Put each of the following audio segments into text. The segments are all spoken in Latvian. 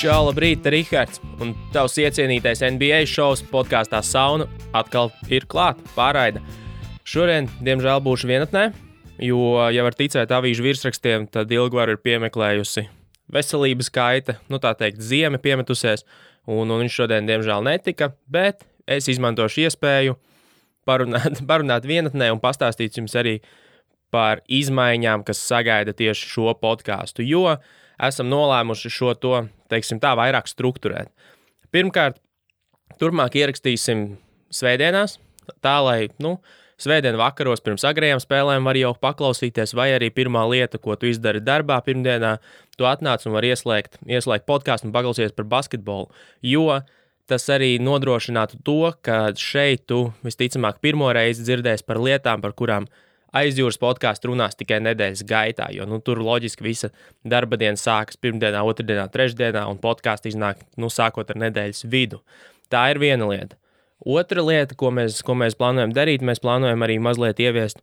Čau, labrīt, Rihards! Un tavs iecienītais NBA šovs podkāstā Sauna atkal ir klāta pārraide. Šodien, diemžēl, būšu vienatnē, jo, ja var ticēt avīžu virsrakstiem, tad Ilgvaru ir piemeklējusi veselības kaita, nu tā teikt, zieme piemetusies, un, un viņš šodien, diemžēl, netika, bet es izmantošu iespēju parunāt, parunāt vienatnē un pastāstīt jums arī par izmaiņām, kas sagaida tieši šo podkāstu, jo esam nolēmuši šo to, teiksim tā, vairāk strukturēt. Pirmkārt, turpmāk ierakstīsim svētdienās, tā lai, nu, Svētdien vakaros pirms agrējām spēlēm var jau paklausīties, vai arī pirmā lieta, ko tu izdari darbā pirmdienā, tu atnāc un var ieslēgt, ieslēgt podkāstu un paklausīties par basketbolu. Jo tas arī nodrošinātu to, ka šeit tu visticamāk pirmo reizi dzirdēsi par lietām, par kurām aizjūras podkāstu runās tikai nedēļas gaitā. Jo nu, tur loģiski visa darba diena sākas pirmdienā, otrdienā, trešdienā, un podkāsts iznāk nu, sākot ar nedēļas vidu. Tā ir viena lieta. Otra lieta, ko mēs, ko mēs plānojam darīt, mēs plānojam arī mazliet ieviest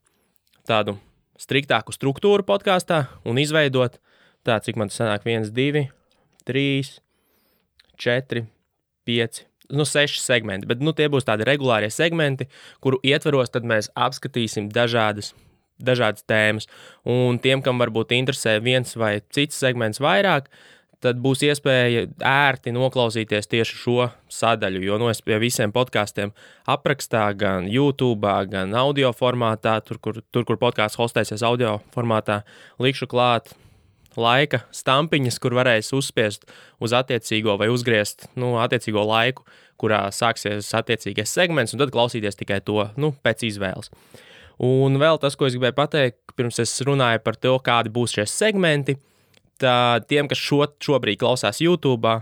tādu striktāku struktūru podkāstā un izveidot tādu, cik man tas sanāk, viens, divi, trīs, četri, pieci. Nu, seši segmenti, bet nu, tie būs tādi regulārie segmenti, kuru ietvaros mēs apskatīsim dažādas, dažādas tēmas. Un tiem, kam varbūt interesē viens vai cits segments vairāk, tad būs iespēja ērti noklausīties tieši šo sadaļu. Jo nu, es pie visiem podkāstiem aprakstā, gan YouTube, gan audio formātā, tur, kur, tur, kur podkāsts hostēsies audio formātā, likšu klāt laika stampiņas, kur varēs uzspiest uz attiecīgo vai uzgriezt nu, attiecīgo laiku, kurā sāksies attiecīgais segments, un tad klausīties tikai to nu, pēc izvēles. Un vēl tas, ko es gribēju pateikt, pirms es runāju par to, kādi būs šie segmenti, tiem, kas šo, šobrīd klausās YouTube,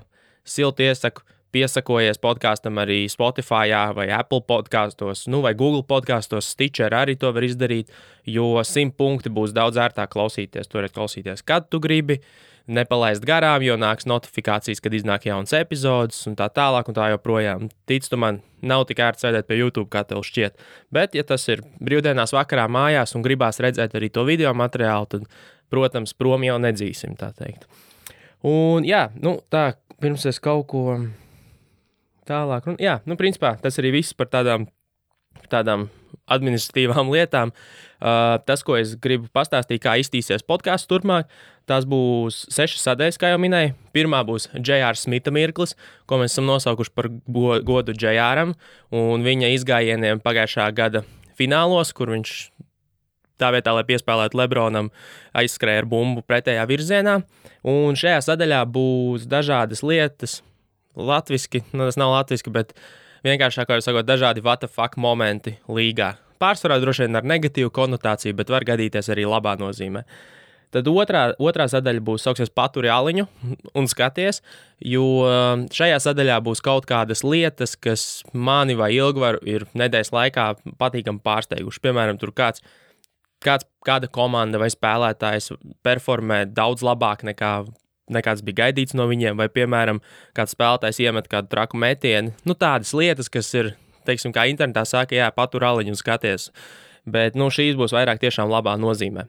silti iesaku piesakojies podkāstam arī Spotify vai Apple podkāstos, nu, vai Google podkāstos, Stitcher arī to var izdarīt, jo simt punkti būs daudz ērtāk klausīties. Tur var klausīties, kad tu gribi, nepalaist garām, jo nāks notifikācijas, kad iznāk jauns epizodes un tā tālāk un tā joprojām. Tic tu man, nav tik ērti sēdēt pie YouTube, kā tev šķiet. Bet, ja tas ir brīvdienās vakarā mājās un gribās redzēt arī to video materiālu, tad protams, prom jau nedzīsim, tā teikt. Un, jā, nu, tā, pirms es kaut ko tālāk, un, jā, nu, principā tas arī viss par tādām, tādām administratīvām lietām. Uh, tas, ko es gribu pastāstīt, kā iztīsies podkāsts turpmāk, tās būs sešas sadaļas, kā jau minēju. Pirmā būs J.R. Smita mirklis, ko mēs esam nosaukuši par godu J.R. un viņa izgājieniem pagājušā gada finālos, kur viņš tā vietā, lai piespēlētu Lebronam, aizskrēja ar bumbu pretējā virzienā. Un šajā sadaļā būs dažādas lietas, latviešu, nu, tas nav latviešu, bet vienkāršāk jau sakot, dažādi WTF momenti līgā. Pārsvarā droši vien ar negatīvu konotāciju, bet var gadīties arī labā nozīmē. Tad otrā, otrā sadaļa būs sauksies paturi aliņu un skaties, jo šajā sadaļā būs kaut kādas lietas, kas mani vai ilgvaru ir nedēļas laikā patīkami pārsteiguši. Piemēram, tur kāds kāds, kāda komanda vai spēlētājs performē daudz labāk nekā, nekā tas bija gaidīts no viņiem, vai, piemēram, kāds spēlētājs iemet kādu traku metienu. Nu, tādas lietas, kas ir, teiksim, kā internetā saka, jā, patur aliņu un skaties. Bet nu, šīs būs vairāk tiešām labā nozīmē.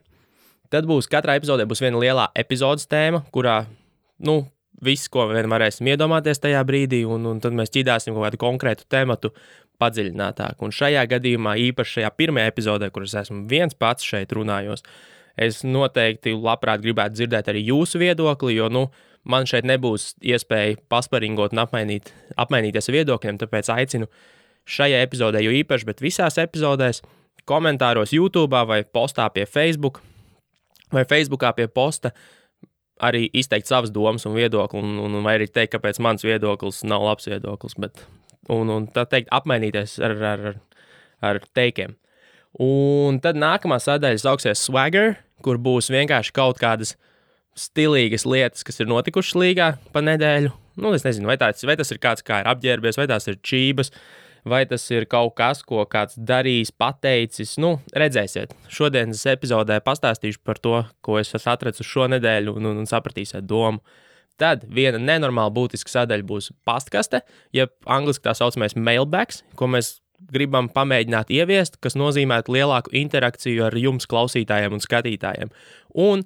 Tad būs katrā epizodē būs viena liela epizodes tēma, kurā nu, viss, ko vien varēsim iedomāties tajā brīdī, un, un tad mēs ķīdāsim kaut kādu konkrētu tematu padziļinātāk. Un šajā gadījumā, īpaši šajā pirmajā epizodē, kuras esmu viens pats šeit runājos, es noteikti labprāt gribētu dzirdēt arī jūsu viedokli, jo nu, man šeit nebūs iespēja pasparingot un apmainīt, apmainīties ar viedokļiem. Tāpēc aicinu šajā epizodē, jo īpaši, bet visās epizodēs, komentāros, YouTube vai postā pie Facebook vai Facebookā pie posta. Arī izteikt savas domas un viedokli, un, un vai arī teikt, kāpēc mans viedoklis nav labs viedoklis. Bet un, un tā teikt, apmainīties ar, ar, ar teikiem. Un tad nākamā sadaļa sauksies Swagger, kur būs vienkārši kaut kādas stilīgas lietas, kas ir notikušas līgā pa nedēļu. Nu, es nezinu, vai, tāds, vai tas ir kāds, kā ir apģērbies, vai tās ir čības, vai tas ir kaut kas, ko kāds darījis, pateicis. Nu, redzēsiet, šodienas epizodē pastāstīšu par to, ko es esmu atradzis šo nedēļu, un, un, un sapratīsiet domu. Tad viena nenormāli būtiska sadaļa būs pastkaste, jeb angļuiski tā saucamais mailbags, ko mēs gribam pamēģināt ieviest, kas nozīmē lielāku interakciju ar jums, klausītājiem un skatītājiem. Un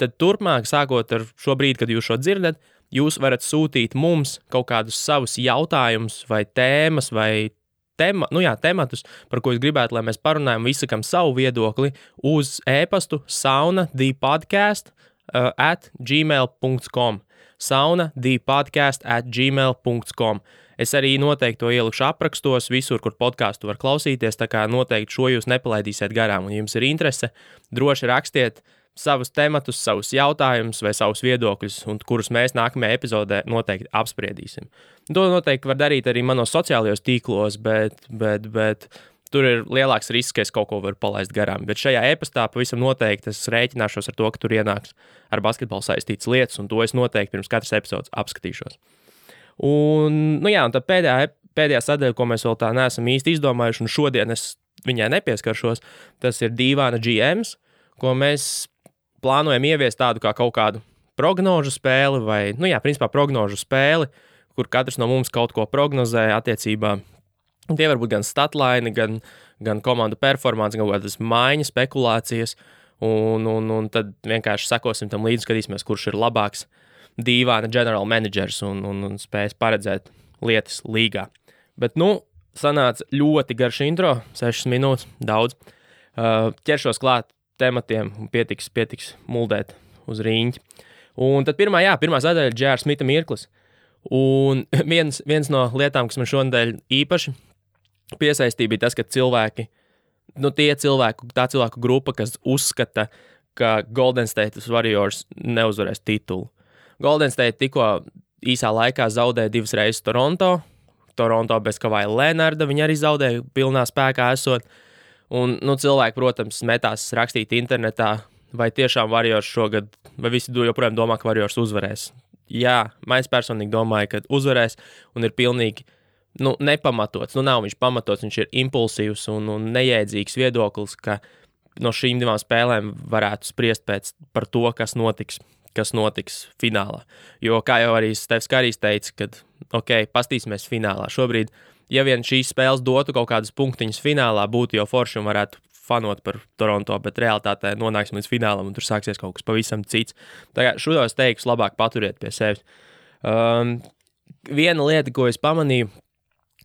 tad turpmāk, sākot ar šo brīdi, kad jūs šo dzirdat, jūs varat sūtīt mums kaut kādus savus jautājumus, vai tēmas, vai tema, nu jā, tematus, par ko jūs gribētu, lai mēs parunājam, izsakām savu viedokli uz e-pastu sauna dpodcast uh, at gmail.com. Sauna dpodcast at gmail.com. Es arī noteikti to ielikšu aprakstos, visur, kur podkāstu var klausīties. Tā kā noteikti šo jūs nepalaidīsiet garām, un jums ir interese, droši rakstiet savus tematus, savus jautājumus vai savus viedokļus, kurus mēs nākamajā epizodē noteikti apspriedīsim. To noteikti var darīt arī manos sociālajos tīklos, bet, bet, bet tur ir lielāks risks, ka es kaut ko varu palaist garām. Bet šajā e-pastā pavisam noteikti es rēķināšos ar to, ka tur ienāks ar basketbolu saistītas lietas, un to es noteikti pirms katras epizodes apskatīšos. Un, nu jā, un tad pēdējā, pēdējā sadaļa, ko mēs vēl tā neesam īsti izdomājuši, un šodien es viņai nepieskaršos, tas ir dīvaina GMs, ko mēs plānojam ieviest tādu kā kaut kādu prognožu spēli, vai, nu jā, principā prognožu spēli, kur katrs no mums kaut ko prognozē attiecībā. Tie var būt gan statlaini, gan, gan komandu performance, gan kādas maiņas, spekulācijas. Un, un, un tad vienkārši sekosim tam līdzi, skatīsimies, kurš ir labāks dīvaina general managers un, un, un spējas paredzēt lietas līgā. Bet, nu, sanāca ļoti garš intro, 6 minūtes, daudz. Uh, ķeršos klāt tematiem pietiks, pietiks muldēt uz rīņķa. Un tad pirmā, jā, pirmā sadaļa ir Džērs Smita Mirklis. Un viens, viens no lietām, kas man šonadēļ īpaši piesaistīja, bija tas, ka cilvēki, nu, tie cilvēki, tā cilvēku grupa, kas uzskata, ka Golden State Warriors neuzvarēs titulu. Golden State tikko īsā laikā zaudēja divas reizes Toronto. Toronto bez Kavaja Lenarda viņa arī zaudēja pilnā spēkā esot. Un, nu, cilvēki, protams, metās rakstīt internetā, vai tiešām Warriors šogad, vai visi joprojām domā, ka Warriors uzvarēs. Jā, mēs personīgi domāju, ka uzvarēs un ir pilnīgi nu, nepamatots. Nu, nav viņš pamatots, viņš ir impulsīvs un, un neiedzīgs viedoklis, ka no šīm divām spēlēm varētu spriest pēc, par to, kas notiks kas notiks finālā. Jo, kā jau arī Stefs Kārijs teica, kad, ok, pastīsimies finālā. Šobrīd, ja vien šīs spēles dotu kaut kādus punktiņus finālā, būtu jau forši un varētu fanot par Toronto, bet realitātē nonāksim līdz finālam un tur sāksies kaut kas pavisam cits. Tā kā šo es teiktu, labāk paturiet pie sevis. Um, viena lieta, ko es pamanīju,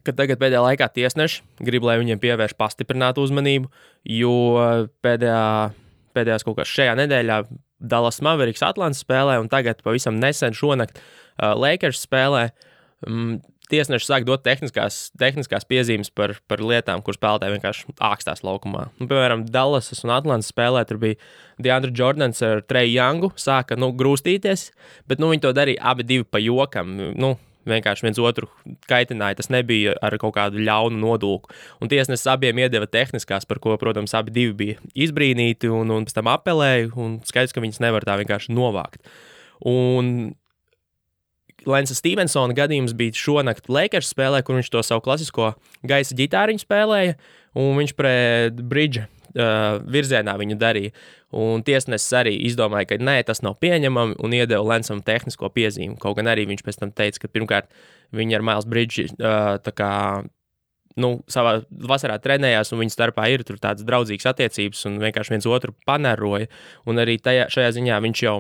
ka tagad pēdējā laikā tiesneši grib, lai viņiem pievērš pastiprinātu uzmanību, jo pēdējā, pēdējās kaut kā šajā nedēļā Dallas Mavericks Atlantijas spēlē, un tagad pavisam nesen šonakt uh, Lakers spēlē. Um, Tiesneši sāk dot tehniskās, tehniskās piezīmes par, par lietām, kuras spēlētāji vienkārši ākstās laukumā. Nu, piemēram, Dallasas un Atlantijas spēlē tur bija Deandra Jordans ar Treju Youngu, sāka nu, grūstīties, bet nu, viņi to darīja abi pa jokam. Nu, vienkārši viens otru kaitināja. Tas nebija ar kaut kādu ļaunu nodulku. Un tiesnesis abiem iedeva tehniskās, par ko, protams, abi bija izbrīnīti un, un pēc tam apelēja. Skaidrs, ka viņas nevar tā vienkārši novākt. Un Lensa Stevensona gadījums bija šonakt Lakers spēlē, kur viņš to savu klasisko gaisa ģitāriņu spēlēja, un viņš pret Bridge uh, virzienā viņu darīja. Un tiesnesis arī izdomāja, ka nē, tas nav pieņemami un iedeva Lensam tehnisko piezīmi. Kaut gan arī viņš pēc tam teica, ka pirmkārt viņi ar Miles Bridge uh, kā, nu, savā vasarā trenējās, un viņu starpā ir tādas draudzīgas attiecības, un vienkārši viens otru paneroja. Un arī tajā, šajā ziņā viņš jau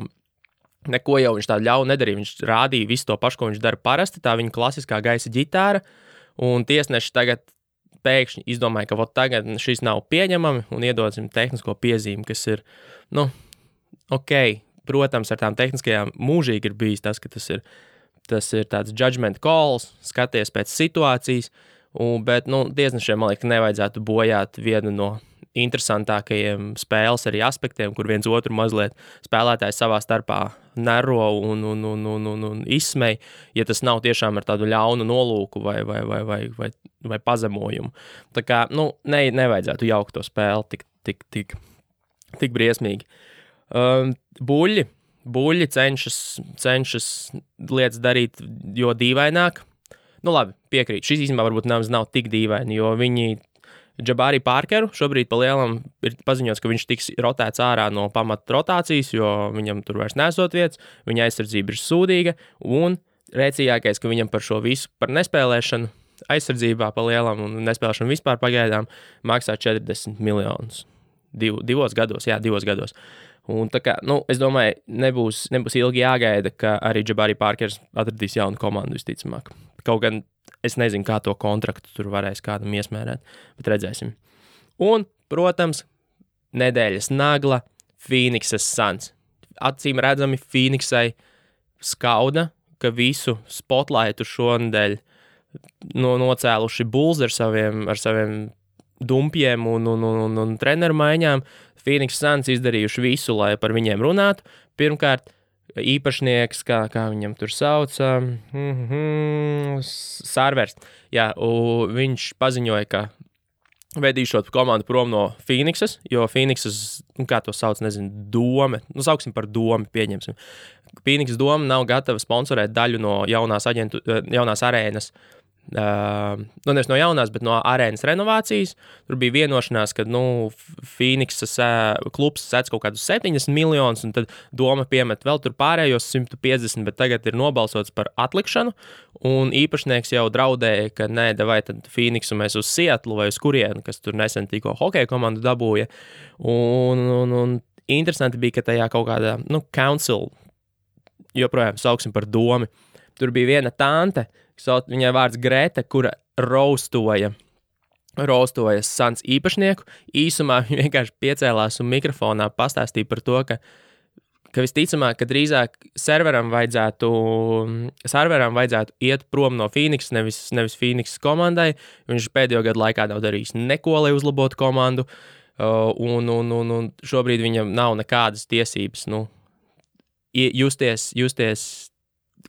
neko jau viņš tādu ļaunu nedarīja. Viņš rādīja visu to pašu, ko viņš dara parasti, tā viņa klasiskā gaisa ģitāra. Un tiesneši tagad pēkšņi izdomāja, ka tagad šis nav pieņemami un iedosim tehnisko piezīmi, kas ir, nu, ok, protams, ar tām tehniskajām mūžīgi ir bijis tas, ka tas ir, tas ir tāds judgment calls, skaties pēc situācijas, un, bet, nu, tiesnešiem, man liekas, nevajadzētu bojāt vienu no interesantākajiem spēles arī aspektiem, kur viens otru mazliet spēlētājs savā starpā nero un, un, un, un, un, un izsmej, ja tas nav tiešām ar tādu ļaunu nolūku vai, vai, vai, vai, vai, vai pazemojumu. Tā kā nu, ne, nevajadzētu jaukt to spēli tik, tik, tik, tik briesmīgi. Um, buļļi, buļļi cenšas, cenšas lietas darīt jo dīvaināk. Nu, labi, piekrītu. Šis īstenībā varbūt nav, nav tik dīvaini, jo viņi Džabārī Parkeru šobrīd pa lielam ir paziņots, ka viņš tiks rotēts ārā no pamata rotācijas, jo viņam tur vairs nesot vietas, viņa aizsardzība ir sūdīga, un rēcīgākais, ka viņam par šo visu, par nespēlēšanu, aizsardzībā pa lielam un nespēlēšanu vispār pagaidām maksā 40 miljonus. Div, divos gados, jā, divos gados. Un tā kā, nu, es domāju, nebūs, nebūs ilgi jāgaida, ka arī Džabari Parkers atradīs jaunu komandu visticamāk. Kaut gan es nezinu, kā to kontraktu tur varēs kādam iesmērēt, bet redzēsim. Un, protams, nedēļas nagla Phoenixas Suns. Acīm redzami, Phoenixai skauda, ka visu spotlightu šonadēļ no, nocēluši Bulls ar saviem, ar saviem dumpiem un, un, un, un, un treneru maiņām. Phoenix Suns izdarījuši visu, lai par viņiem runātu. Pirmkārt, īpašnieks, kā, kā viņam tur sauc, mm -hmm, Sārvers. Jā, viņš paziņoja, ka vedīšot komandu prom no Phoenixas, jo Phoenixas, nu, kā to sauc, nezinu, doma, nu, sauksim par domu, pieņemsim. Phoenixas doma nav gatava sponsorēt daļu no jaunās, aģentu, jaunās arēnas uh, Uh, nu, nevis no jaunās, bet no arēnas renovācijas. Tur bija vienošanās, ka nu, Phoenixas uh, klubs sēdz kaut kādus 70 miljonus, un tad doma piemet vēl tur pārējos 150, bet tagad ir nobalsots par atlikšanu. Un īpašnieks jau draudēja, ka nē, vai tad Phoenixu mēs uz Sietlu vai uz kurienu, kas tur nesen tikko hokeja komandu dabūja. Un, un, un interesanti bija, ka tajā kaut kādā nu, council, joprojām sauksim par domu, tur bija viena tante sauc, viņai vārds Grēta, kura raustoja. Raustoja Sans īpašnieku. Īsumā viņa vienkārši piecēlās un mikrofonā pastāstīja par to, ka, ka visticamāk, ka drīzāk serveram vajadzētu, serveram vajadzētu iet prom no Phoenix, nevis, nevis Phoenix komandai. Viņš pēdējo gadu laikā nav darījis neko, lai uzlabotu komandu. Uh, un, un, un, un šobrīd viņam nav nekādas tiesības nu, justies, justies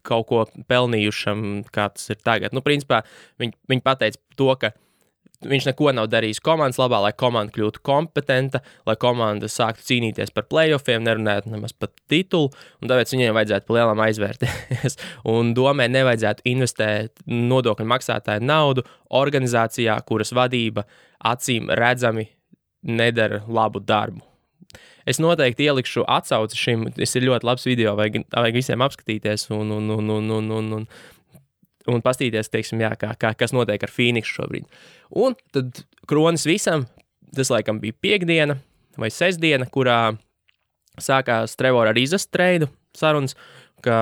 kaut ko pelnījušam, kā tas ir tagad. Nu, principā viņi, viņi pateica to, ka viņš neko nav darījis komandas labā, lai komanda kļūtu kompetenta, lai komanda sāktu cīnīties par playoffiem, nerunājot nemaz par titulu, tāpēc viņiem vajadzētu pa lielam aizvērties. un domē nevajadzētu investēt nodokļu maksātāju naudu organizācijā, kuras vadība acīm redzami nedara labu darbu. Es noteikti ielikšu atsauci šim. Tas ir ļoti labs video, vajag, vajag visiem apskatīties un, un, un, un, un, un, un, un paskatīties, teiksim, jā, kā, kā, kas notiek ar Phoenixu šobrīd. Un tad kronis visam, tas laikam bija piekdiena vai sestdiena, kurā sākās Trevora Rīzas treidu sarunas, ka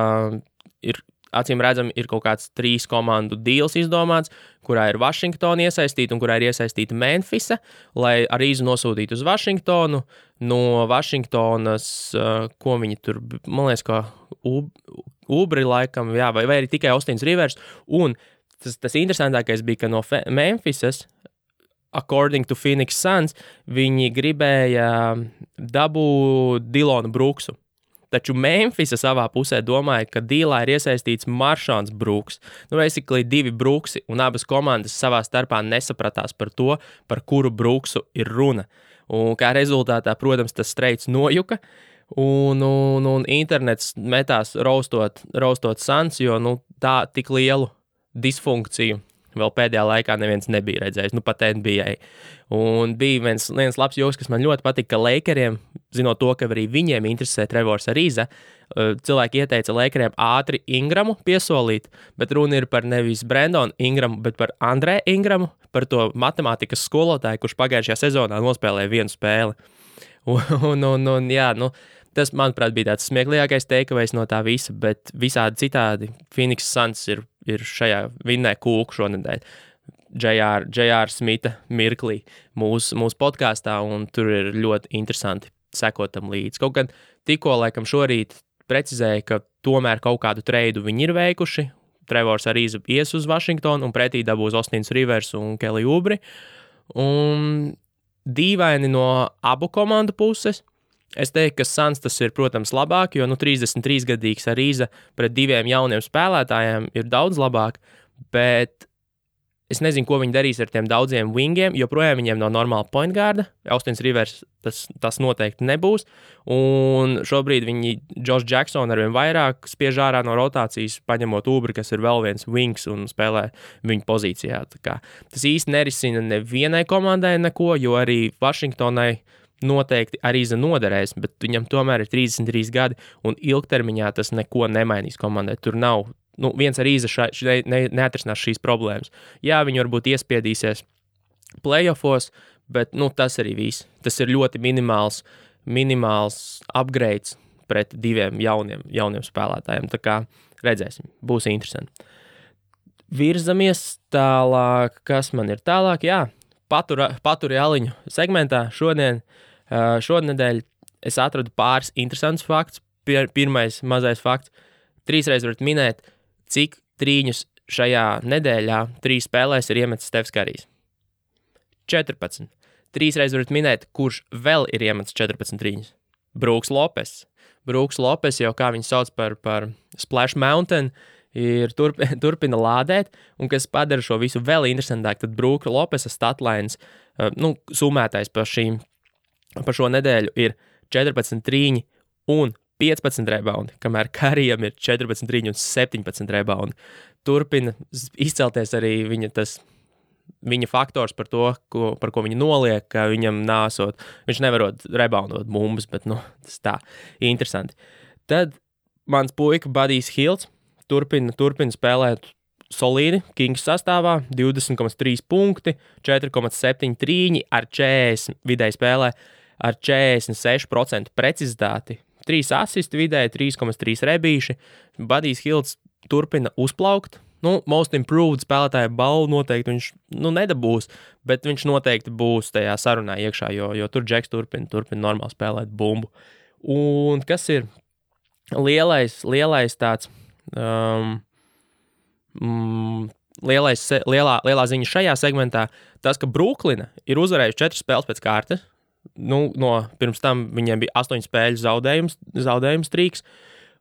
ir acīm redzami, ir kaut kāds trīs komandu deals izdomāts, kurā ir Vašingtona iesaistīta un kurā ir iesaistīta Memphisa, lai arī nosūtītu uz Vašingtonu. No Vašingtonas, uh, ko viņi tur, man liekas, kā Ubri laikam, jā, vai, vai arī tikai Austins Rivers. Un tas, tas interesantākais bija, ka no Memphisas according to Phoenix Suns, viņi gribēja dabūt Dilonu Brooksu. Taču Memphisa savā pusē domāja, ka dīlā ir iesaistīts Maršāns Brooks. Nu, basically divi Brooksi, un abas komandas savā starpā nesapratās par to, par kuru Brooksu ir runa. Un kā rezultātā, protams, tas streiks nojuka. Un, un, un internets metās raustot, raustot sans, jo nu, tā tik lielu disfunkciju vēl pēdējā laikā neviens nebija redzējis, nu pat NBA. Un bija viens, viens labs joks, kas man ļoti patika, ka Lakeriem, zinot to, ka arī viņiem interesē Trevors Arīza, uh, cilvēki ieteica Lakeriem ātri Ingramu piesolīt, bet runa ir par nevis Brendonu Ingramu, bet par Andrē Ingramu, par to matemātikas skolotāju, kurš pagājušajā sezonā nospēlēja vienu spēli. Un, un, un, un jā, nu, tas, manuprāt, bija tāds smieklīgākais teikavais no tā visa, bet visādi citādi Phoenix Suns ir ir šajā vinnē kūku šonadēļ. JR, JR Smita mirklī mūsu, mūsu podkāstā, un tur ir ļoti interesanti sekot tam līdzi. Kaut gan tikko, laikam, šorīt precizēja, ka tomēr kaut kādu treidu viņi ir veikuši. Trevors arī ies uz Vašingtonu, un pretī dabūs Ostins Rivers un Kelly Ubri. Un dīvaini no abu komandu puses. Es teiktu, ka Sans tas ir, protams, labāk, jo nu, 33 gadīgs Arīza pret diviem jauniem spēlētājiem ir daudz labāk, bet es nezinu, ko viņi darīs ar tiem daudziem wingiem, jo projām viņiem nav normāla point guarda. Austins Rivers tas, tas noteikti nebūs. Un šobrīd viņi Josh Jackson ar vien vairāk spiež ārā no rotācijas, paņemot Ubri, kas ir vēl viens wings un spēlē viņa pozīcijā. Tas īsti nerisina nevienai komandai neko, jo arī Vašingtonai noteikti arī noderēs, bet viņam tomēr ir 33 gadi, un ilgtermiņā tas neko nemainīs komandai. Tur nav nu, viens arī ne, ne, neatrisinās šīs problēmas. Jā, viņi varbūt iespiedīsies playoffs, bet nu, tas arī viss. Tas ir ļoti minimāls, minimāls upgrades pret diviem jauniem, jauniem spēlētājiem. Tā kā redzēsim, būs interesanti. Virzamies tālāk, kas man ir tālāk. Jā, patura, paturi aliņu segmentā šodien, šonadēļ es atradu pāris interesantus faktus. Pirmais mazais fakts. Trīsreiz varat minēt, cik trīņus šajā nedēļā trīs spēlēs ir iemetis Stefs Karijs. 14. Trīsreiz varat minēt, kurš vēl ir iemetis 14 trīņus. Brooks Lopes. Brooks Lopes, jau kā viņu sauc par, par Splash Mountain, ir turp, turpina lādēt, un kas padara šo visu vēl interesantāku, tad Brooks Lopes statlines, uh, nu, summētais par, šīm, par šo nedēļu ir 14 trīņi un 15 rebaundi, kamēr Karijam ir 14 trīņi un 17 rebaundi. Turpina izcelties arī viņa tas viņa faktors par to, ko, par ko viņa noliek, ka viņam nāsot, viņš nevarot reboundot bumbas, bet nu, tas tā interesanti. Tad mans puika Budijs Hilts turpina, turpina spēlēt solīdi Kings sastāvā, 20,3 punkti, 4,7 trīņi ar 40 vidēji spēlē, ar 46% precizitāti. 3 asisti vidēji, 3,3 rebīši. Budijs Hilts turpina uzplaukt, nu, most improved spēlētāja balvu noteikti viņš nu, nedabūs, bet viņš noteikti būs tajā sarunā iekšā, jo, jo tur Džeks turpina, turpina normāli spēlēt bumbu. Un kas ir lielais, lielais tāds. Um, mm, Lielais, lielā, lielā ziņa šajā segmentā tas, ka Brooklyna ir uzvarējusi četras spēles pēc kārtas. Nu, no, pirms tam viņiem bija astoņu spēļu zaudējums, zaudējums trīks.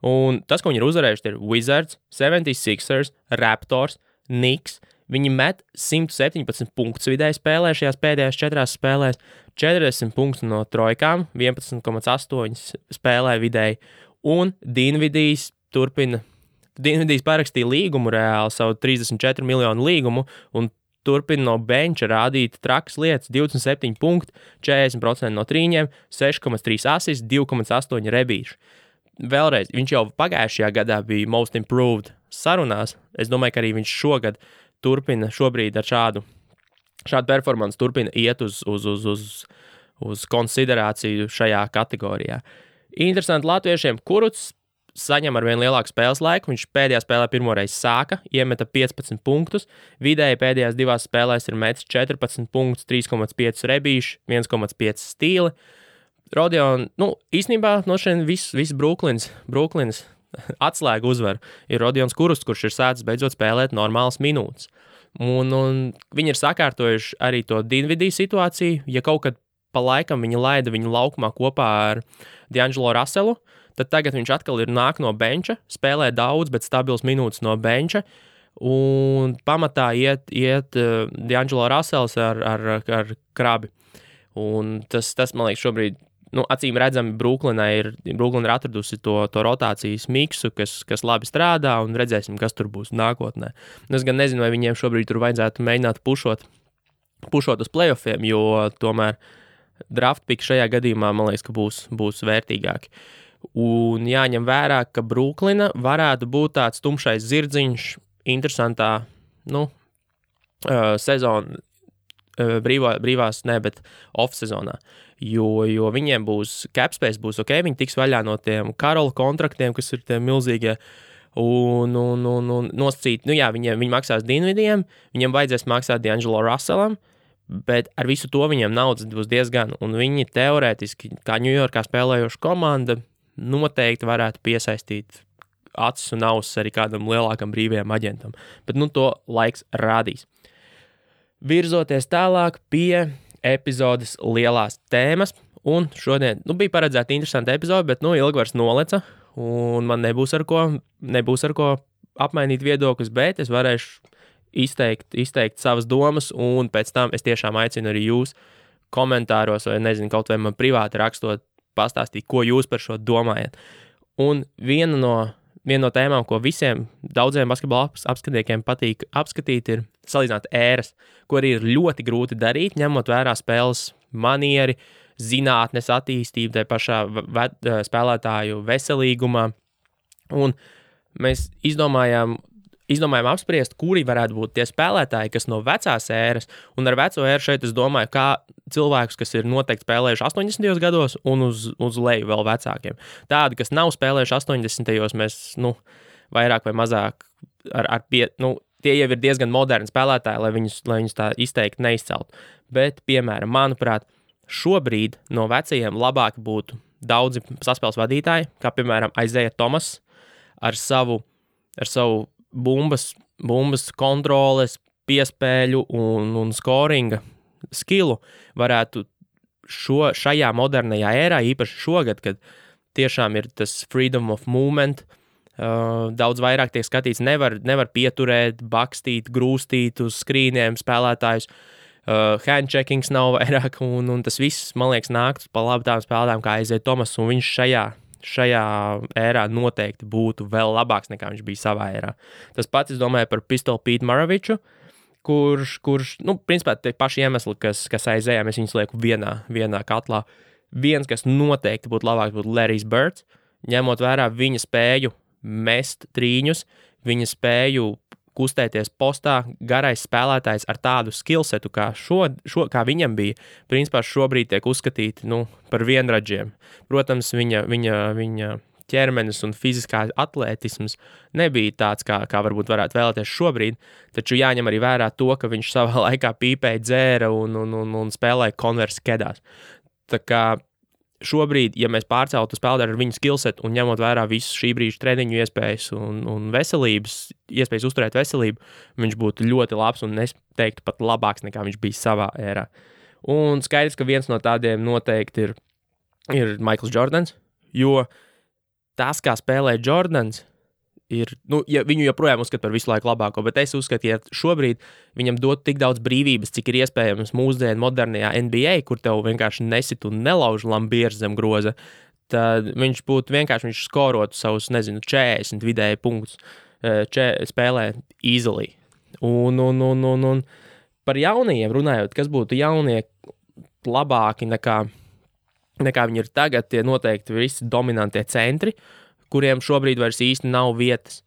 Un tas, ko viņi ir uzvarējuši, ir Wizards, 76ers, Raptors, Knicks. Viņi met 117 punktus vidēji spēlē šajās pēdējās četrās spēlēs, 40 punktus no trojkām, 11,8 spēlē vidēji. Un Dienvidīs turpina. Dienvidīs parakstīja līgumu reāli, savu 34 miljonu līgumu, un turpina no benča rādīt trakas lietas, 27 punkti, 40% no trīņiem, 6,3 asis, 2,8 rebīši vēlreiz, viņš jau pagājušajā gadā bija most improved sarunās. Es domāju, ka arī viņš šogad turpina šobrīd ar šādu, šādu performanci, turpina iet uz, uz, uz, uz, uz konsiderāciju šajā kategorijā. Interesanti latviešiem, kurus saņem ar vien lielāku spēles laiku. Viņš pēdējā spēlē pirmoreiz sāka, iemeta 15 punktus. Vidēji pēdējās divās spēlēs ir metis 14 punktus, 3,5 rebīši, 1,5 stīli. Rodions, nu, īstenībā no šiem viss vis Brooklyns, Brooklyns atslēga uzvar ir Rodions Kurus, kurš ir sācis beidzot spēlēt normālas minūtes. Un, un viņi ir sakārtojuši arī to Dienvidī situāciju. Ja kaut kad pa laikam viņi laida viņu laukumā kopā ar D'Angelo Russellu, tad tagad viņš atkal ir nāk no benča, spēlē daudz, bet stabils minūtes no benča. Un pamatā iet, iet uh, D'Angelo Russells ar, ar, ar krabi. Un tas, tas, man liekas, šobrīd nu, acīm redzami, Brooklynā ir, Brooklyn ir atradusi to, to rotācijas miksu, kas, kas labi strādā, un redzēsim, kas tur būs nākotnē. Es gan nezinu, vai viņiem šobrīd tur vajadzētu mēģināt pušot, pušot uz playoffiem, jo tomēr draft pick šajā gadījumā man liekas, ka būs, būs vērtīgāki. Un jāņem vērā, ka Brooklyna varētu būt tāds tumšais zirdziņš, interesantā nu, uh, sezonā, uh, brīvā, brīvās, ne, bet off-sezonā. Jo, jo viņiem būs capspace, būs ok, viņi tiks vaļā no tiem karalu kontraktiem, kas ir tie milzīgie. Un, un, un, un nosacīt, nu jā, viņiem viņi maksās Dienvidiem, viņiem vajadzēs maksāt D'Angelo Russellam, bet ar visu to viņiem naudas būs diezgan, un viņi teorētiski, kā Ņujorkā spēlējoša komanda, noteikti varētu piesaistīt acis un ausis arī kādam lielākam brīvajam aģentam. Bet nu, to laiks rādīs. Virzoties tālāk pie epizodes lielās tēmas. Un šodien nu, bija paredzēta interesanta epizode, bet nu, Ilgvars noleca, un man nebūs ar ko, nebūs ar ko apmainīt viedokļus, bet es varēšu izteikt, izteikt savas domas, un pēc tam es tiešām aicinu arī jūs komentāros, vai nezinu, kaut vai man privāti rakstot, pastāstīt, ko jūs par šo domājat. Un viena no viena no tēmām, ko visiem daudziem basketbola apskatītājiem patīk apskatīt, ir salīdzināt ēras, ko arī ir ļoti grūti darīt, ņemot vērā spēles manieri, zinātnes attīstību, tai pašā spēlētāju veselīgumā. Un mēs izdomājām, izdomājām apspriest, kuri varētu būt tie spēlētāji, kas no vecās ēras, un ar veco ēru šeit es domāju, kā cilvēkus, kas ir noteikti spēlējuši 80. gados, un uz, uz leju vēl vecākiem. Tādi, kas nav spēlējuši 80. gados, mēs nu, vairāk vai mazāk ar, ar pie, nu, tie jau ir diezgan moderni spēlētāji, lai viņus, lai viņus tā izteikti neizceltu. Bet, piemēram, manuprāt, šobrīd no vecajiem labāk būtu daudzi saspēles vadītāji, kā piemēram Aizēja Tomas ar savu, ar savu bumbas, bumbas kontroles, piespēļu un, un scoringa skilu varētu šo, šajā modernajā ērā, īpaši šogad, kad tiešām ir tas freedom of movement, uh, daudz vairāk tiek skatīts, nevar, nevar pieturēt, bakstīt, grūstīt uz skrīniem spēlētājus. Uh, handcheckings nav vairāk, un, un tas viss, man liekas, nāktu pa labi tādām spēlētājām kā aiziet Tomas, viņš šajā šajā ērā noteikti būtu vēl labāks nekā viņš bija savā ērā. Tas pats, es domāju, par Pistolu Pītu Maraviču, kurš, kurš, nu, principā tie paši iemesli, kas, kas aizējā, mēs viņus lieku vienā, vienā katlā. Viens, kas noteikti būtu labāks, būtu Larijs Birds, ņemot vērā viņa spēju mest trīņus, viņa spēju kustēties postā, garais spēlētājs ar tādu skillsetu, kā, šo, šo, kā viņam bija, principā šobrīd tiek uzskatīti nu, par vienradžiem. Protams, viņa, viņa, viņa ķermenis un fiziskā atletisms nebija tāds, kā, kā varbūt varētu vēlēties šobrīd, taču jāņem arī vērā to, ka viņš savā laikā pīpēja, dzēra un, un, un, un spēlēja konversu kedās. Tā kā šobrīd, ja mēs pārceltu spēlētāju ar viņu skillsetu un ņemot vērā visu šī brīža treniņu iespējas un, un veselības, iespējas uzturēt veselību, viņš būtu ļoti labs un es teiktu pat labāks nekā viņš bija savā ērā. Un skaidrs, ka viens no tādiem noteikti ir, ir Maikls Jordans, jo tas, kā spēlē Jordans, ir, nu, ja viņu joprojām uzskata par visu laiku labāko, bet es uzskatu, ja šobrīd viņam dot tik daudz brīvības, cik ir iespējams mūsdienu modernajā NBA, kur tev vienkārši nesit un nelauž lambieris zem groza, tad viņš būtu vienkārši, viņš skorotu savus, nezinu, 40 vidēji punktus, e, če, spēlē easily. Un, un, un, un, un par jaunajiem runājot, kas būtu jaunie labāki nekā, nekā viņi ir tagad, tie noteikti visi dominantie centri, kuriem šobrīd vairs īsti nav vietas.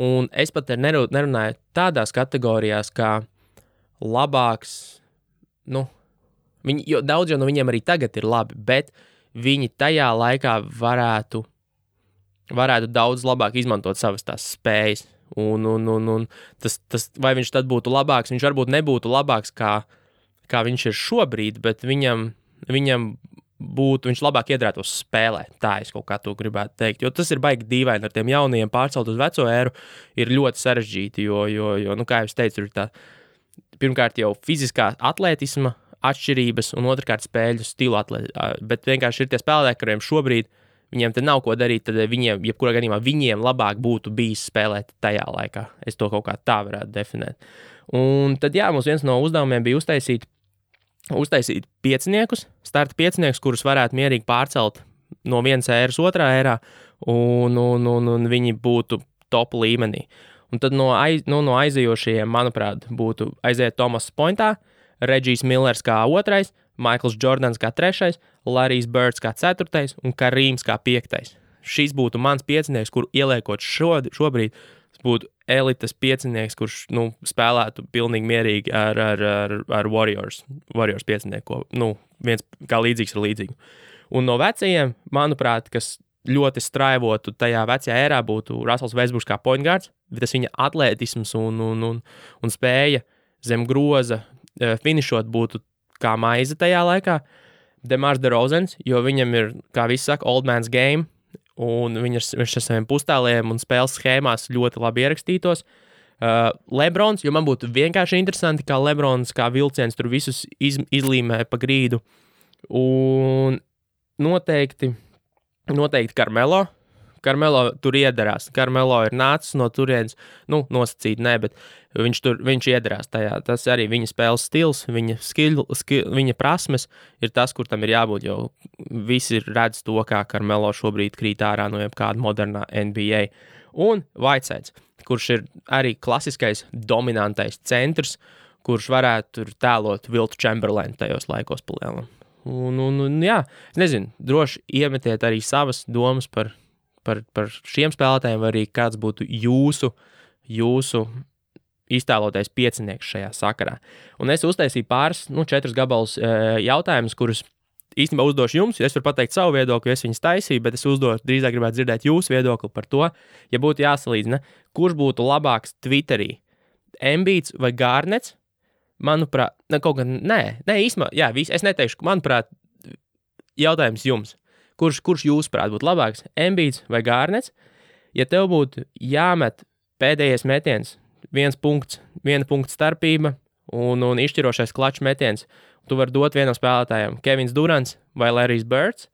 Un es pat nerunāju tādās kategorijās, kā labāks, nu, viņi, jo daudz no viņiem arī tagad ir labi, bet viņi tajā laikā varētu, varētu daudz labāk izmantot savas tās spējas. Un, un, un, un tas, tas, vai viņš tad būtu labāks? Viņš varbūt nebūtu labāks kā, kā viņš ir šobrīd, bet viņam, viņam būtu, viņš labāk iedarētos spēlē. Tā es kaut kā to gribētu teikt. Jo tas ir baigi dīvaini ar tiem jaunajiem pārcelt uz veco ēru, ir ļoti sarežģīti. Jo, jo, jo nu, kā jau teicu, ir tā pirmkārt jau fiziskā atletisma atšķirības, un otrkārt spēļu stila atletisma. Bet vienkārši ir tie spēlētāji, kuriem šobrīd viņiem te nav ko darīt, tad viņiem, jebkurā gadījumā, viņiem labāk būtu bijis spēlēt tajā laikā. Es to kaut kā tā varētu definēt. Un tad, jā, mums viens no uzdevumiem bija uztaisīt uztaisīt pieciniekus, starta pieciniekus, kurus varētu mierīgi pārcelt no vienas ēras otrā ērā, un, un, un, un viņi būtu top līmenī. Un tad no, aiz, nu, no aizejošajiem, manuprāt, būtu aiziet Tomas Pointā, Reģijs Millers kā otrais, Maikls Jordans kā trešais, Larijs Birds kā ceturtais un Karīms kā piektais. Šis būtu mans piecinieks, kur ieliekot šo, šobrīd, būtu elites piecinieks, kurš nu, spēlētu pilnīgi mierīgi ar, ar, ar, ar Warriors, Warriors piecinieku. Nu, viens kā līdzīgs ar līdzīgu. Un no vecajiem, manuprāt, kas ļoti straivotu tajā vecajā erā, būtu Russells Vēsburgs kā pointgārds, bet tas viņa atletisms un, un, un, un spēja zem groza e, finišot būtu kā maize tajā laikā. Demārs DeRozens, jo viņam ir, kā visi saka, old man's game, un viņš, viņš ar saviem pustāliem un spēles schēmās ļoti labi ierakstītos. Uh, Lebrons, jo man būtu vienkārši interesanti, kā Lebrons, kā vilciens tur visus iz, izlīmē pa grīdu. Un noteikti, noteikti Karmelo, Karmelo tur iedarās. Karmelo ir nācis no turienes, nu, nosacīt, nē, bet viņš tur viņš iedarās tajā. Tas arī viņa spēles stils, viņa, skil, skil, viņa prasmes ir tas, kur tam ir jābūt. Jo visi redz to, kā Karmelo šobrīd krīt ārā no jebkāda modernā NBA. Un Vaicēns, kurš ir arī klasiskais dominantais centrs, kurš varētu tēlot Viltu Chamberlainu tajos laikos palielināt. Un, un, un, jā, nezinu, droši iemetiet arī savas domas par par, par šiem spēlētājiem, vai arī kāds būtu jūsu, jūsu iztēloties piecinieks šajā sakarā. Un es uztaisīju pāris, nu, četrus gabalus jautājumus, kurus īstenībā uzdošu jums, es varu pateikt savu viedokli, es viņus taisīju, bet es uzdošu, drīzāk gribētu dzirdēt jūsu viedokli par to, ja būtu jāsalīdzina, kurš būtu labāks Twitterī. Embīts vai Gārnets? Manuprāt, ne, kaut gan, nē, nē īstenībā, jā, vis, es neteikšu, manuprāt, jautājums jums. Kurš, kurš jūsuprāt būtu labāks, Embīts vai Gārnets? Ja tev būtu jāmet pēdējais metiens, viens punkts, viena punkta starpība un, un izšķirošais klačs metiens, tu vari dot vienam spēlētājam, Kevins Durants vai Larijs Birds.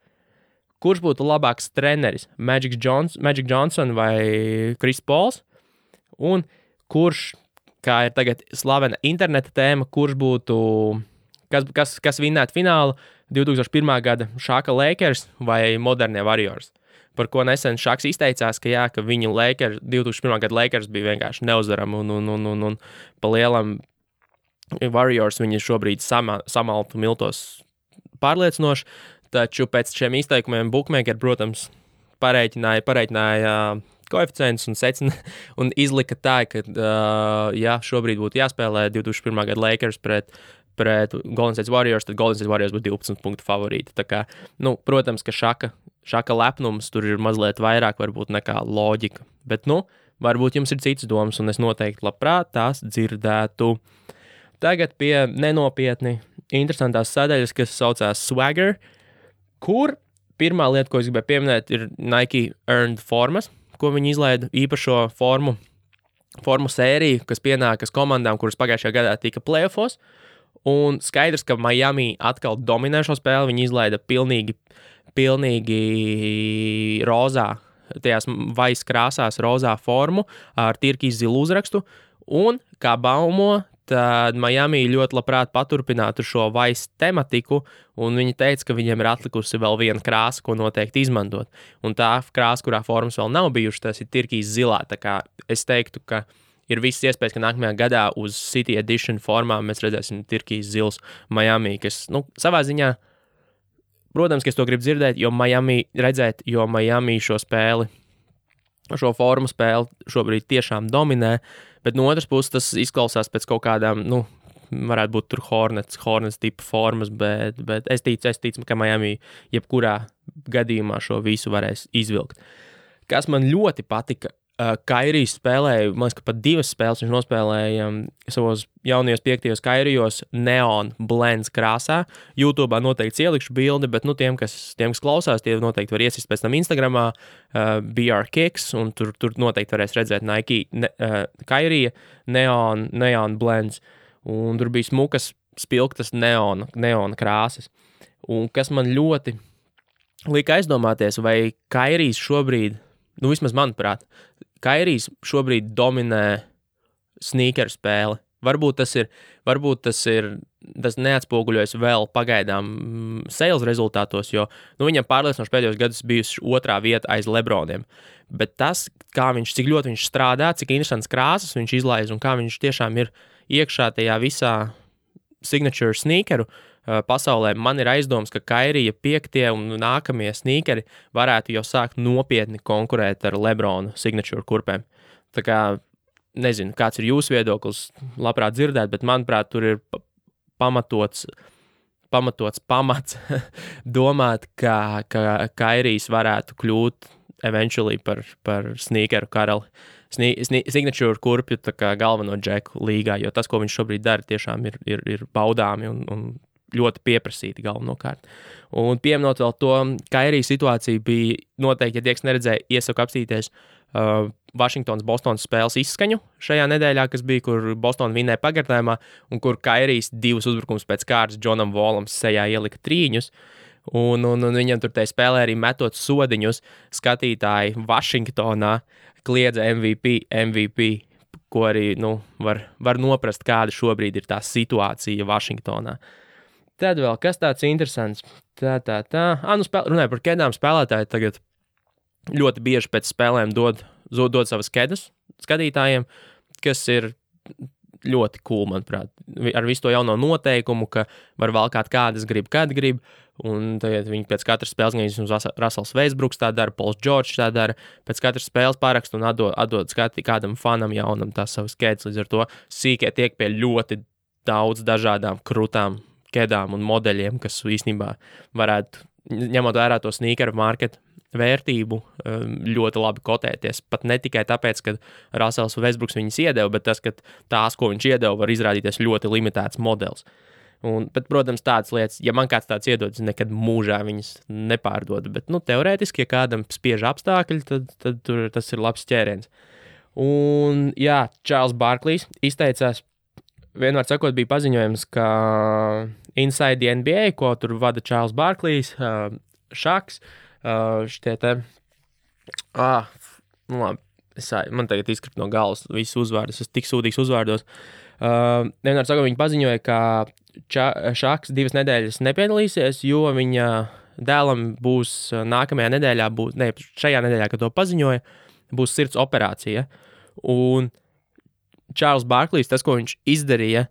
Kurš būtu labāks treneris, Magic, Jones, Magic Johnson vai Kris Pols? Un kurš, kā ir tagad slavena interneta tēma, kurš būtu, kas, kas, kas vinnētu finālu 2001. gada Šāka Lakers vai Modernie Warriors? par ko nesen Šaks izteicās, ka, jā, ka viņu Lakers, 2001. gada Lakers bija vienkārši neuzvarami un, un, un, un, un pa lielam Warriors viņi šobrīd sama, samaltu miltos pārliecinoši, taču pēc šiem izteikumiem Bookmaker, protams, pareiķināja, pareiķināja koeficients un, secina, un izlika tā, ka, uh, ja šobrīd būtu jāspēlē 2001. gada Lakers pret, pret Golden State Warriors, tad Golden State Warriors būtu 12 punktu favorīti. Tā kā, nu, protams, ka šaka šāka lepnums tur ir mazliet vairāk varbūt nekā loģika. Bet, nu, varbūt jums ir cits domas, un es noteikti labprāt tās dzirdētu. Tagad pie nenopietni interesantās sadaļas, kas saucās Swagger, kur pirmā lieta, ko es gribēju pieminēt, ir Nike Earned formas, ko viņi izlaida īpašo formu, formu sēriju, kas pienākas komandām, kuras pagājušajā gadā tika playoffs. Un skaidrs, ka Miami atkal dominē šo spēli. Viņi izlaida pilnīgi pilnīgi rozā, tajās vaisa krāsās, rozā formu ar tirkīs zilu uzrakstu. Un, kā baumo, tad Miami ļoti labprāt paturpinātu šo vaisa tematiku, un viņi teica, ka viņiem ir atlikusi vēl viena krāsa, ko noteikti izmantot. Un tā krāsa, kurā formas vēl nav bijušas, tas ir tirkīs zilā. Tā kā es teiktu, ka ir visas iespējas, ka nākamajā gadā uz City Edition formām mēs redzēsim tirkīs zils Miami, kas nu, savā ziņā Protams, ka es to gribu dzirdēt, jo Miami redzēt, jo Miami šo spēli, šo formu spēli šobrīd tiešām dominē, bet no otras puses tas izklausās pēc kaut kādām, nu, varētu būt tur Hornets, Hornets tipa formas, bet, bet es ticu, es ticu, ka Miami jebkurā gadījumā šo visu varēs izvilkt. Kas man ļoti patika, Kairijs spēlēja, man liekas, pat divas spēles viņš nospēlēja um, savos jaunajos piektajos Kairijos neon blends krāsā. YouTube noteikti ielikšu bildi, bet nu, tiem, kas, tiem, kas klausās, tie noteikti var iesist pēc tam Instagramā uh, BR Kicks, un tur, tur noteikti varēs redzēt Nike ne, uh, Kairija neon, neon blends, un tur bija smukas, spilgtas neon, neon krāsas. Un kas man ļoti lika aizdomāties, vai Kairijs šobrīd nu, vismaz manuprāt, Kairijs šobrīd dominē sneakeru spēli. Varbūt tas ir, varbūt tas ir, tas neatspoguļojas vēl pagaidām mm, sales rezultātos, jo nu, viņam pārliecinoši pēdējos gados bijusi otrā vieta aiz Lebroniem. Bet tas, kā viņš, cik ļoti viņš strādā, cik interesants krāsas viņš izlaiž un kā viņš tiešām ir iekšā tajā visā signature sneakeru uh, pasaulē, man ir aizdoms, ka Kairija piektie un nākamie sneakeri varētu jau sākt nopietni konkurēt ar Lebronu signature kurpēm. Tā kā nezinu, kāds ir jūsu viedoklis, labprāt dzirdēt, bet manuprāt, tur ir pamatots. Pamatots pamats domāt, ka, ka Kairijs varētu kļūt eventuāli par, par sneakeru karali. Signature kurpju galveno džeku līgā, jo tas, ko viņš šobrīd dara, tiešām ir, ir, ir baudāmi un, un ļoti pieprasīti galvenokārt. Un pieminot vēl to, ka arī situācija bija noteikti, ja tieks neredzēja, iesaku apstīties uh, Vašingtonas Bostonas spēles izskaņu šajā nedēļā, kas bija, kur Bostonā vinnēja pagardājumā, un kur Kairijas divus uzbrukumus pēc kārtas Džonam Volam sejā ielika trīņus. Un, un, un viņam tur tajā spēlē arī metot sodiņus. Skatītāji Vašingtonā kliedza MVP, MVP, ko arī nu, var, var noprast, kāda šobrīd ir tā situācija Vašingtonā. Tad vēl kas tāds interesants. Tā, tā, tā. Ah, nu, spēl... runāju par kēdām. Spēlētāji tagad ļoti bieži pēc spēlēm dod, dod savas kēdes skatītājiem, kas ir ļoti cool, manuprāt. Ar visu to jauno noteikumu, ka var valkāt kādas grib, kad grib. Un tagad viņi pēc katras spēles, gan arī Rasels Veisbruks tā dara, Pols Čorčs tā dara, pēc katras spēles parakstu un atdod, atdod skati kādam fanam jaunam tās savas skēdes. Līdz ar to sīkie tiek pie ļoti daudz dažādām krūtām, ķēdām un modeļiem, kas īstenībā varētu, ņemot vērā to sneakeru marketu vērtību, um, ļoti labi kotēties. Pat ne tikai tāpēc, ka Rasels Vesbruks viņas iedeva, bet tas, ka tās, ko viņš iedeva, var izrādīties ļoti limitēts modelis. Un, bet, protams, tādas lietas, ja man kāds tāds iedod, nekad mūžā viņas nepārdodu. Bet, nu, teorētiski, ja kādam spiež apstākļi, tad, tad tur, tas ir labs ķēriens. Un, jā, Čārls Barklīs izteicās, vienmēr sakot, bija paziņojums, ka Inside the NBA, ko tur vada Čārls Barklīs, Šaks, šitie te. Ah, nu labi, es, man tagad izkrīt no galvas visus uzvārdus, es tik sūdīgs uzvārdos. Uh, vienmēr sakot, viņi paziņoja, ka ča, Šaks divas nedēļas nepiedalīsies, jo viņa dēlam būs nākamajā nedēļā, būs, ne, šajā nedēļā, kad to paziņoja, būs sirds operācija. Un Čārls Barklīs, tas, ko viņš izdarīja,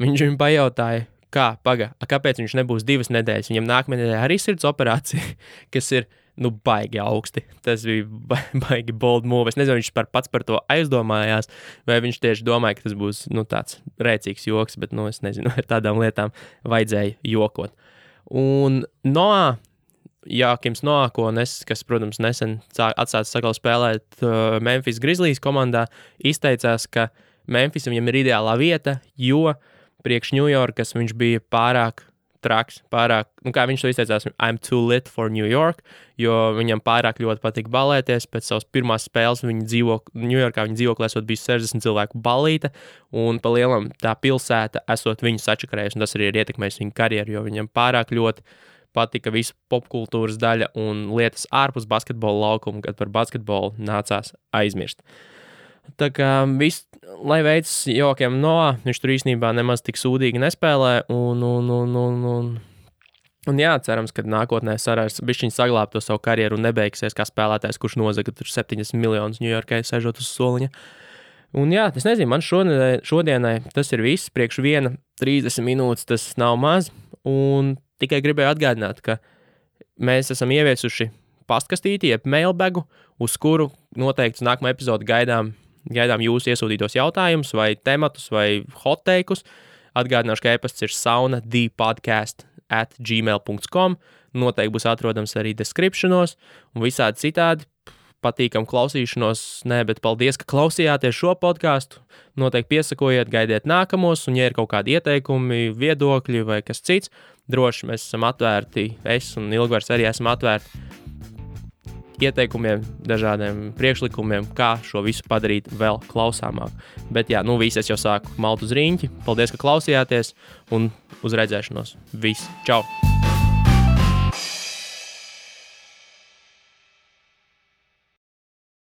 viņš viņam pajautāja, kā, paga, kāpēc viņš nebūs divas nedēļas. Viņam nākamajā nedēļā arī sirds operācija, kas ir nu, baigi augsti. Tas bija baigi bold move. Es nezinu, viņš par pats par to aizdomājās, vai viņš tieši domāja, ka tas būs nu, tāds rēcīgs joks, bet nu, es nezinu, ar tādām lietām vajadzēja jokot. Un Noā, Jākims Noā, nes, kas, protams, nesen atsācis sakal spēlēt uh, Memphis Grizzlies komandā, izteicās, ka Memphis viņam ir ideālā vieta, jo priekš Ņujorkas viņš bija pārāk traks, pārāk, nu, kā viņš to izteicās, I'm too lit for New York, jo viņam pārāk ļoti patīk balēties. Pēc savas pirmās spēles viņa dzīvo Ņujorkā, viņa dzīvoklī esot bijis 60 cilvēku balīta, un pa lielam tā pilsēta esot viņu sačakarējusi, un tas arī ir ietekmējis viņa karjeru, jo viņam pārāk ļoti patika visa popkultūras daļa un lietas ārpus basketbola laukuma, kad par basketbolu nācās aizmirst. Tā kā viss, lai veids jokiem no, viņš tur īstenībā nemaz tik sūdīgi nespēlē. Un, un, un, un, un, un jā, cerams, ka nākotnē Sarārs bišķiņ saglāb to savu karjeru un nebeigsies kā spēlētājs, kurš nozaga tur 70 miljonus Ņujorkai sežot uz soliņa. Un jā, es nezinu, man šodienai, šodienai tas ir viss. Priekš viena 30 minūtes tas nav maz. Un tikai gribēju atgādināt, ka mēs esam ieviesuši pastkastīti, jeb mailbagu, uz kuru noteikti nākamā epizode gaidām Gaidām jūsu iesūtītos jautājumus, vai tematus, vai hoteikus. Atgādināšu, ka e-pasts ir sauna dpodcast at gmail.com. Noteikti būs atrodams arī descriptionos un visādi citādi. Patīkam klausīšanos, nē, bet paldies, ka klausījāties šo podkāstu. Noteikti piesakojiet, gaidiet nākamos, un, ja ir kaut kādi ieteikumi, viedokļi vai kas cits, droši mēs esam atvērti. Es un Ilgvars arī esam atvērti ieteikumiem, dažādiem priekšlikumiem, kā šo visu padarīt vēl klausāmāk. Bet, jā, nu, viss es jau sāku malt uz rīņķi. Paldies, ka klausījāties un uz redzēšanos. Viss! Čau!